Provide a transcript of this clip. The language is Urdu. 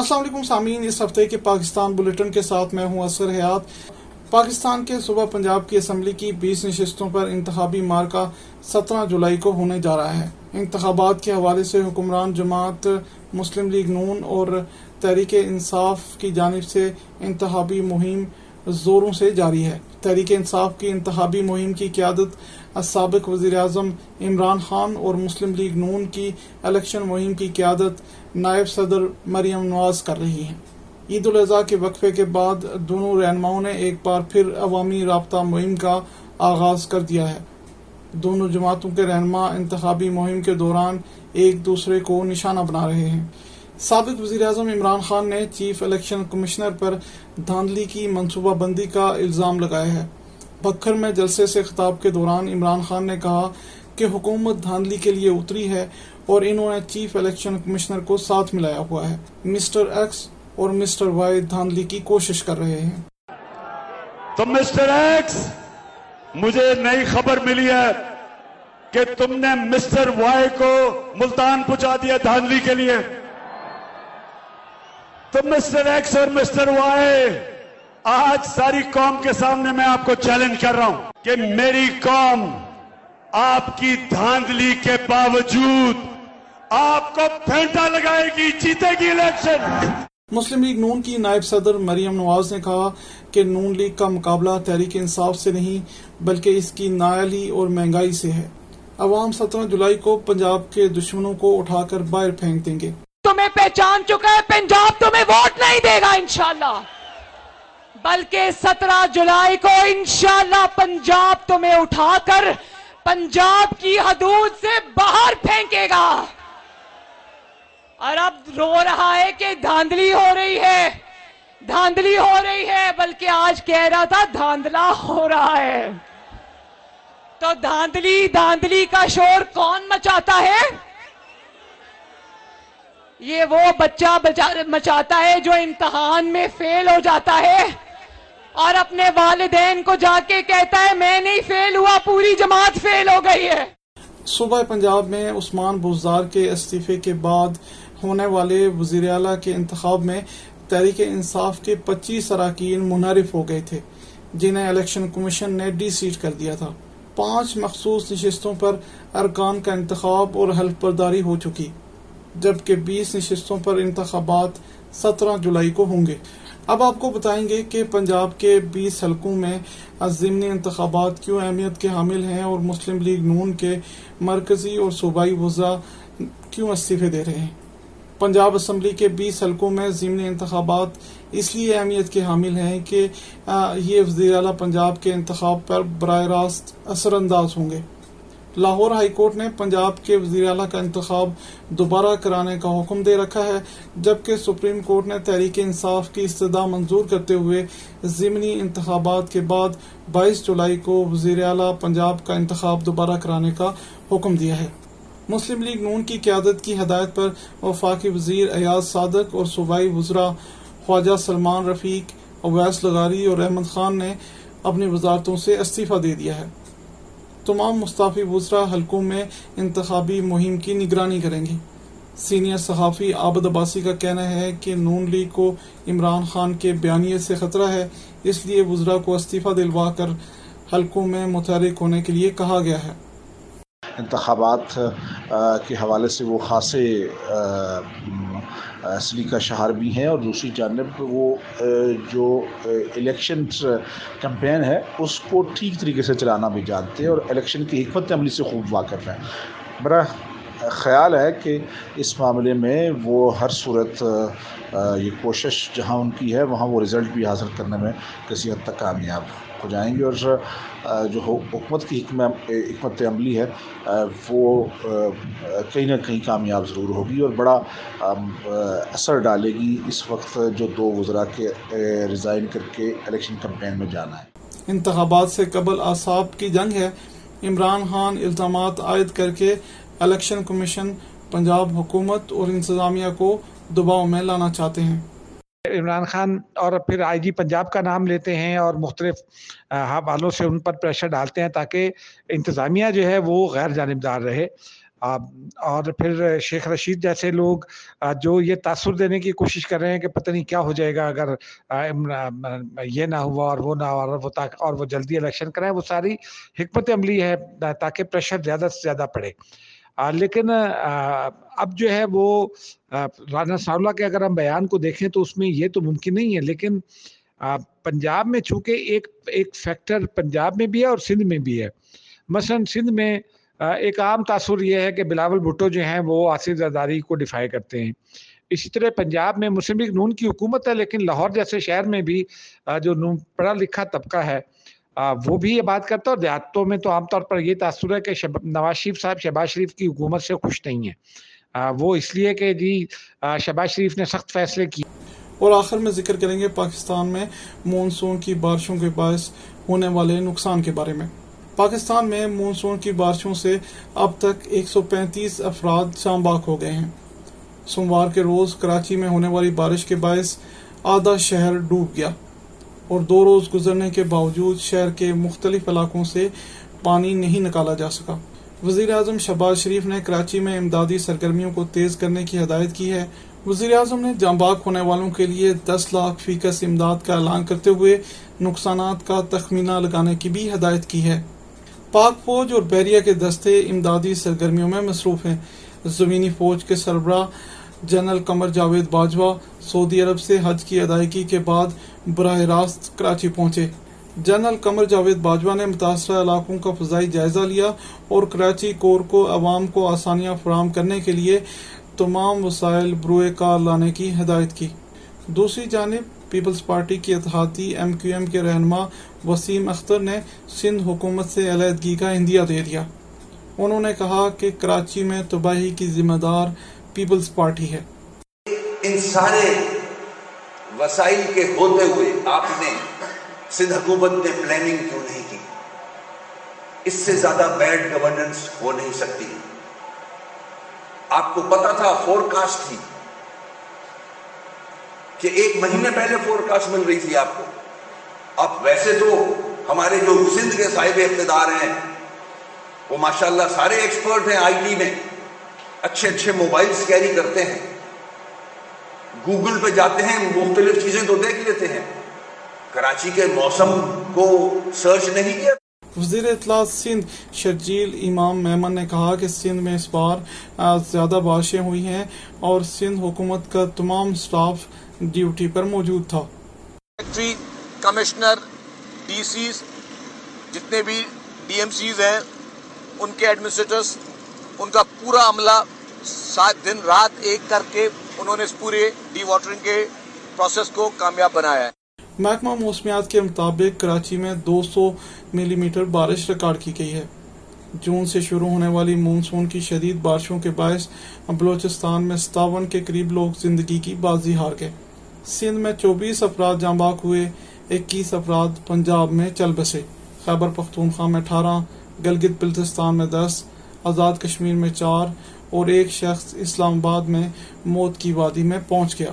السلام علیکم سامعین، اس ہفتے کے پاکستان بلیٹن کے ساتھ میں ہوں اثر حیات۔ پاکستان کے صوبہ پنجاب کی اسمبلی کی بیس نشستوں پر انتخابی مارکہ سترہ جولائی کو ہونے جا رہا ہے۔ انتخابات کے حوالے سے حکمران جماعت مسلم لیگ نون اور تحریک انصاف کی جانب سے انتخابی مہم زوروں سے جاری ہے۔ تحریک انصاف کی انتخابی مہم کی قیادت سابق وزیر اعظم عمران خان اور مسلم لیگ نون کی الیکشن مہم کی قیادت نائب صدر مریم نواز کر رہی ہیں۔ عید الاضحیٰ کے وقفے کے بعد دونوں رہنماؤں نے ایک بار پھر عوامی رابطہ مہم کا آغاز کر دیا ہے۔ دونوں جماعتوں کے رہنما انتخابی مہم کے دوران ایک دوسرے کو نشانہ بنا رہے ہیں۔ سابق وزیر اعظم عمران خان نے چیف الیکشن کمشنر پر دھاندلی کی منصوبہ بندی کا الزام لگایا ہے۔ بکھر میں جلسے سے خطاب کے دوران عمران خان نے کہا کہ حکومت دھاندلی کے لیے اتری ہے اور انہوں نے چیف الیکشن کمشنر کو ساتھ ملایا ہوا ہے۔ مسٹر ایکس اور مسٹر وائی دھاندلی کی کوشش کر رہے ہیں۔ تو مسٹر ایکس، مجھے نئی خبر ملی ہے کہ تم نے مسٹر وائی کو ملتان پہنچا دیا دھاندلی کے لیے۔ تو مسٹر ایکس اور مسٹر وائی آج ساری قوم کے سامنے میں آپ کو چیلنج کر رہا ہوں کہ میری قوم آپ کی دھاندلی کے باوجود آپ کو پھینٹا لگائے گی، جیتے گی الیکشن مسلم لیگ نون کی نائب صدر مریم نواز نے کہا کہ نون لیگ کا مقابلہ تحریک انصاف سے نہیں، بلکہ اس کی نایالی اور مہنگائی سے ہے۔ عوام سترہ جولائی کو پنجاب کے دشمنوں کو اٹھا کر باہر پھینک دیں گے۔ تمہیں پہچان چکا ہے، پنجاب تمہیں ووٹ نہیں دے گا، انشاءاللہ۔ بلکہ سترہ جولائی کو انشاءاللہ پنجاب تمہیں اٹھا کر پنجاب کی حدود سے باہر پھینکے گا۔ اور اب رو رہا ہے کہ دھاندلی ہو رہی ہے، دھاندلی ہو رہی ہے، بلکہ آج کہہ رہا تھا دھاندلا ہو رہا ہے۔ تو دھاندلی دھاندلی کا شور کون مچاتا ہے؟ یہ وہ بچہ مچاتا ہے جو امتحان میں فیل ہو جاتا ہے اور اپنے والدین کو جا کے کہتا ہے، میں نہیں فیل ہوا، پوری جماعت فیل ہو گئی ہے. صوبہ پنجاب میں عثمان بزدار کے استعفے کے بعد ہونے والے وزیر اعلیٰ کے انتخاب میں تحریک انصاف کے پچیس اراکین منعرف ہو گئے تھے، جنہیں الیکشن کمیشن نے ڈی سیٹ کر دیا تھا۔ پانچ مخصوص نشستوں پر ارکان کا انتخاب اور حلف برداری ہو چکی۔ جبکہ بیس نشستوں پر انتخابات سترہ جولائی کو ہوں گے۔ اب آپ کو بتائیں گے کہ پنجاب کے بیس حلقوں میں ضمنی انتخابات کیوں اہمیت کے حامل ہیں اور مسلم لیگ نون کے مرکزی اور صوبائی وزراء کیوں استعفے دے رہے ہیں؟ پنجاب اسمبلی کے بیس حلقوں میں ضمنی انتخابات اس لیے اہمیت کے حامل ہیں کہ یہ وزیر اعلیٰ پنجاب کے انتخاب پر براہ راست اثر انداز ہوں گے۔ لاہور ہائی کورٹ نے پنجاب کے وزیر اعلیٰ کا انتخاب دوبارہ کرانے کا حکم دے رکھا ہے، جبکہ سپریم کورٹ نے تحریک انصاف کی استدا منظور کرتے ہوئے ضمنی انتخابات کے بعد بائیس جولائی کو وزیر اعلیٰ پنجاب کا انتخاب دوبارہ کرانے کا حکم دیا ہے۔ مسلم لیگ نون کی قیادت کی ہدایت پر وفاقی وزیر ایاز صادق اور صوبائی وزراء خواجہ سلمان رفیق، اویس لغاری اور احمد خان نے اپنی وزارتوں سے استعفی دے دیا ہے۔ تمام مستعفی وزراء حلقوں میں انتخابی مہم کی نگرانی کریں گے۔ سینئر صحافی عابد عباسی کا کہنا ہے کہ نون لیگ کو عمران خان کے بیانیے سے خطرہ ہے، اس لیے وزراء کو استعفی دلوا کر حلقوں میں متحرک ہونے کے لیے کہا گیا ہے۔ انتخابات کے حوالے سے وہ خاصے اصلی کا شہر بھی ہیں اور دوسری جانب وہ جو الیکشن کمپین ہے، اس کو ٹھیک طریقے سے چلانا بھی جانتے ہیں اور الیکشن کی حکمت عملی سے خوب واقف ہیں۔ براہ خیال ہے کہ اس معاملے میں وہ ہر صورت یہ کوشش جہاں ان کی ہے، وہاں وہ رزلٹ بھی حاصل کرنے میں کسی حد تک کامیاب ہو جائیں گے اور جو حکومت کی حکمت عملی ہے وہ کہیں نہ کہیں کامیاب ضرور ہوگی اور بڑا اثر ڈالے گی اس وقت جو دو وزراء کے ریزائن کر کے الیکشن کمپین میں جانا ہے۔ انتخابات سے قبل اعصاب کی جنگ ہے، عمران خان الزامات عائد کر کے الیکشن کمیشن پنجاب حکومت اور انتظامیہ کو دباؤ میں لانا چاہتے ہیں۔ عمران خان، اور پھر آئی جی پنجاب کا نام لیتے ہیں اور مختلف حوالوں سے ان پر پریشر ڈالتے ہیں تاکہ انتظامیہ جو ہے وہ غیر جانبدار رہے۔ اور پھر شیخ رشید جیسے لوگ جو یہ تاثر دینے کی کوشش کر رہے ہیں کہ پتہ نہیں کیا ہو جائے گا اگر یہ نہ ہوا اور وہ نہ ہوا اور وہ اور وہ جلدی الیکشن کرائیں، وہ ساری حکمت عملی ہے، تاکہ پریشر زیادہ سے زیادہ پڑے۔ لیکن اب جو ہے وہ رانا ثاء کے اگر ہم بیان کو دیکھیں تو اس میں یہ تو ممکن نہیں ہے، لیکن پنجاب میں چونکہ ایک ایک فیکٹر پنجاب میں بھی ہے اور سندھ میں بھی ہے۔ مثلا سندھ میں ایک عام تاثر یہ ہے کہ بلاول بھٹو جو ہیں وہ آصف زرداری کو ڈیفائی کرتے ہیں۔ اسی طرح پنجاب میں مسلم لیگ نون کی حکومت ہے، لیکن لاہور جیسے شہر میں بھی جو پڑھا لکھا طبقہ ہے وہ بھی یہ بات کرتا ہے اور دیہاتوں میں تو عام طور پر یہ تاثر ہے کہ نواز شریف صاحب شہباز شریف کی حکومت سے خوش نہیں ہیں۔ وہ اس لیے کہ جی شہباز شریف نے سخت فیصلے کی اور آخر میں ذکر کریں گے پاکستان میں مونسون کی بارشوں کے باعث ہونے والے نقصان کے بارے میں۔ پاکستان میں مونسون کی بارشوں سے اب تک ایک سو پینتیس افراد شام باغ ہو گئے ہیں۔ سوموار کے روز کراچی میں ہونے والی بارش کے باعث آدھا شہر ڈوب گیا۔ اور دو روز گزرنے کے باوجود شہر کے مختلف علاقوں سے پانی نہیں نکالا جا سکا۔ وزیر اعظم شہباز شریف نے کراچی میں امدادی سرگرمیوں کو تیز کرنے کی ہدایت کی ہے۔ وزیر اعظم نے جامباک ہونے والوں کے لیے دس لاکھ فیکس امداد کا اعلان کرتے ہوئے نقصانات کا تخمینہ لگانے کی بھی ہدایت کی ہے۔ پاک فوج اور بحریہ کے دستے امدادی سرگرمیوں میں مصروف ہیں۔ زمینی فوج کے سربراہ جنرل قمر جاوید باجوہ سعودی عرب سے حج کی ادائیگی کے بعد براہ راست کراچی پہنچے۔ جنرل قمر جاوید باجوہ نے متاثرہ علاقوں کا فضائی جائزہ لیا اور کراچی کور کو عوام کو آسانیاں فراہم کرنے کے لیے تمام وسائل بروئے کار لانے کی ہدایت کی۔ دوسری جانب، پیپلز پارٹی کی اتحادی ایم کیو ایم کے رہنما وسیم اختر نے سندھ حکومت سے علیحدگی کا اندیا دے دیا۔ انہوں نے کہا کہ کراچی میں تباہی کی ذمہ دار پیپلز پارٹی ہے۔ ان سارے وسائل کے ہوتے ہوئے آپ نے سندھ حکومت نے پلاننگ کیوں نہیں کی؟ اس سے زیادہ بیڈ گورننس ہو نہیں سکتی۔ آپ کو پتا تھا فور کاسٹ تھی کہ ایک مہینے پہلے فور کاسٹ مل رہی تھی آپ کو۔ اب ویسے تو ہمارے جو سندھ کے صاحب اقتدار ہیں، وہ ماشاءاللہ سارے ایکسپرٹ ہیں آئی ٹی میں، اچھے اچھے موبائلز کیری کرتے ہیں۔ گوگل پہ جاتے ہیں مختلف چیزیں تو دیکھ لیتے ہیں۔ کراچی کے موسم کو سرچ نہیں کیا۔ وزیر اطلاع سندھ شرجیل امام میمن نے کہا کہ سندھ میں اس بار زیادہ بارشیں ہوئی ہیں اور سندھ حکومت کا تمام سٹاف ڈیوٹی پر موجود تھا۔ سیکٹری کمشنر ڈی سیز جتنے بھی ڈی ایم سیز ہیں ان کے ایڈمنسٹریٹرز ان کا پورا عملہ سات دن رات ایک کر کے انہوں نے اس پورے ڈی واٹرنگ کے پروسیس کو کامیاب بنایا ہے۔ محکمہ موسمیات کے مطابق کراچی میں دو سو ملی میٹر بارش ریکارڈ کی گئی ہے۔ جون سے شروع ہونے والی مونسون کی شدید بارشوں کے باعث بلوچستان میں ستاون کے قریب لوگ زندگی کی بازی ہار گئے۔ سندھ میں چوبیس افراد جام باغ ہوئے، اکیس افراد پنجاب میں چل بسے۔ خیبر پختونخوا میں اٹھارہ، گلگت بلتستان میں دس آزاد کشمیر میں چار اور ایک شخص اسلام آباد میں موت کی وادی میں پہنچ گیا۔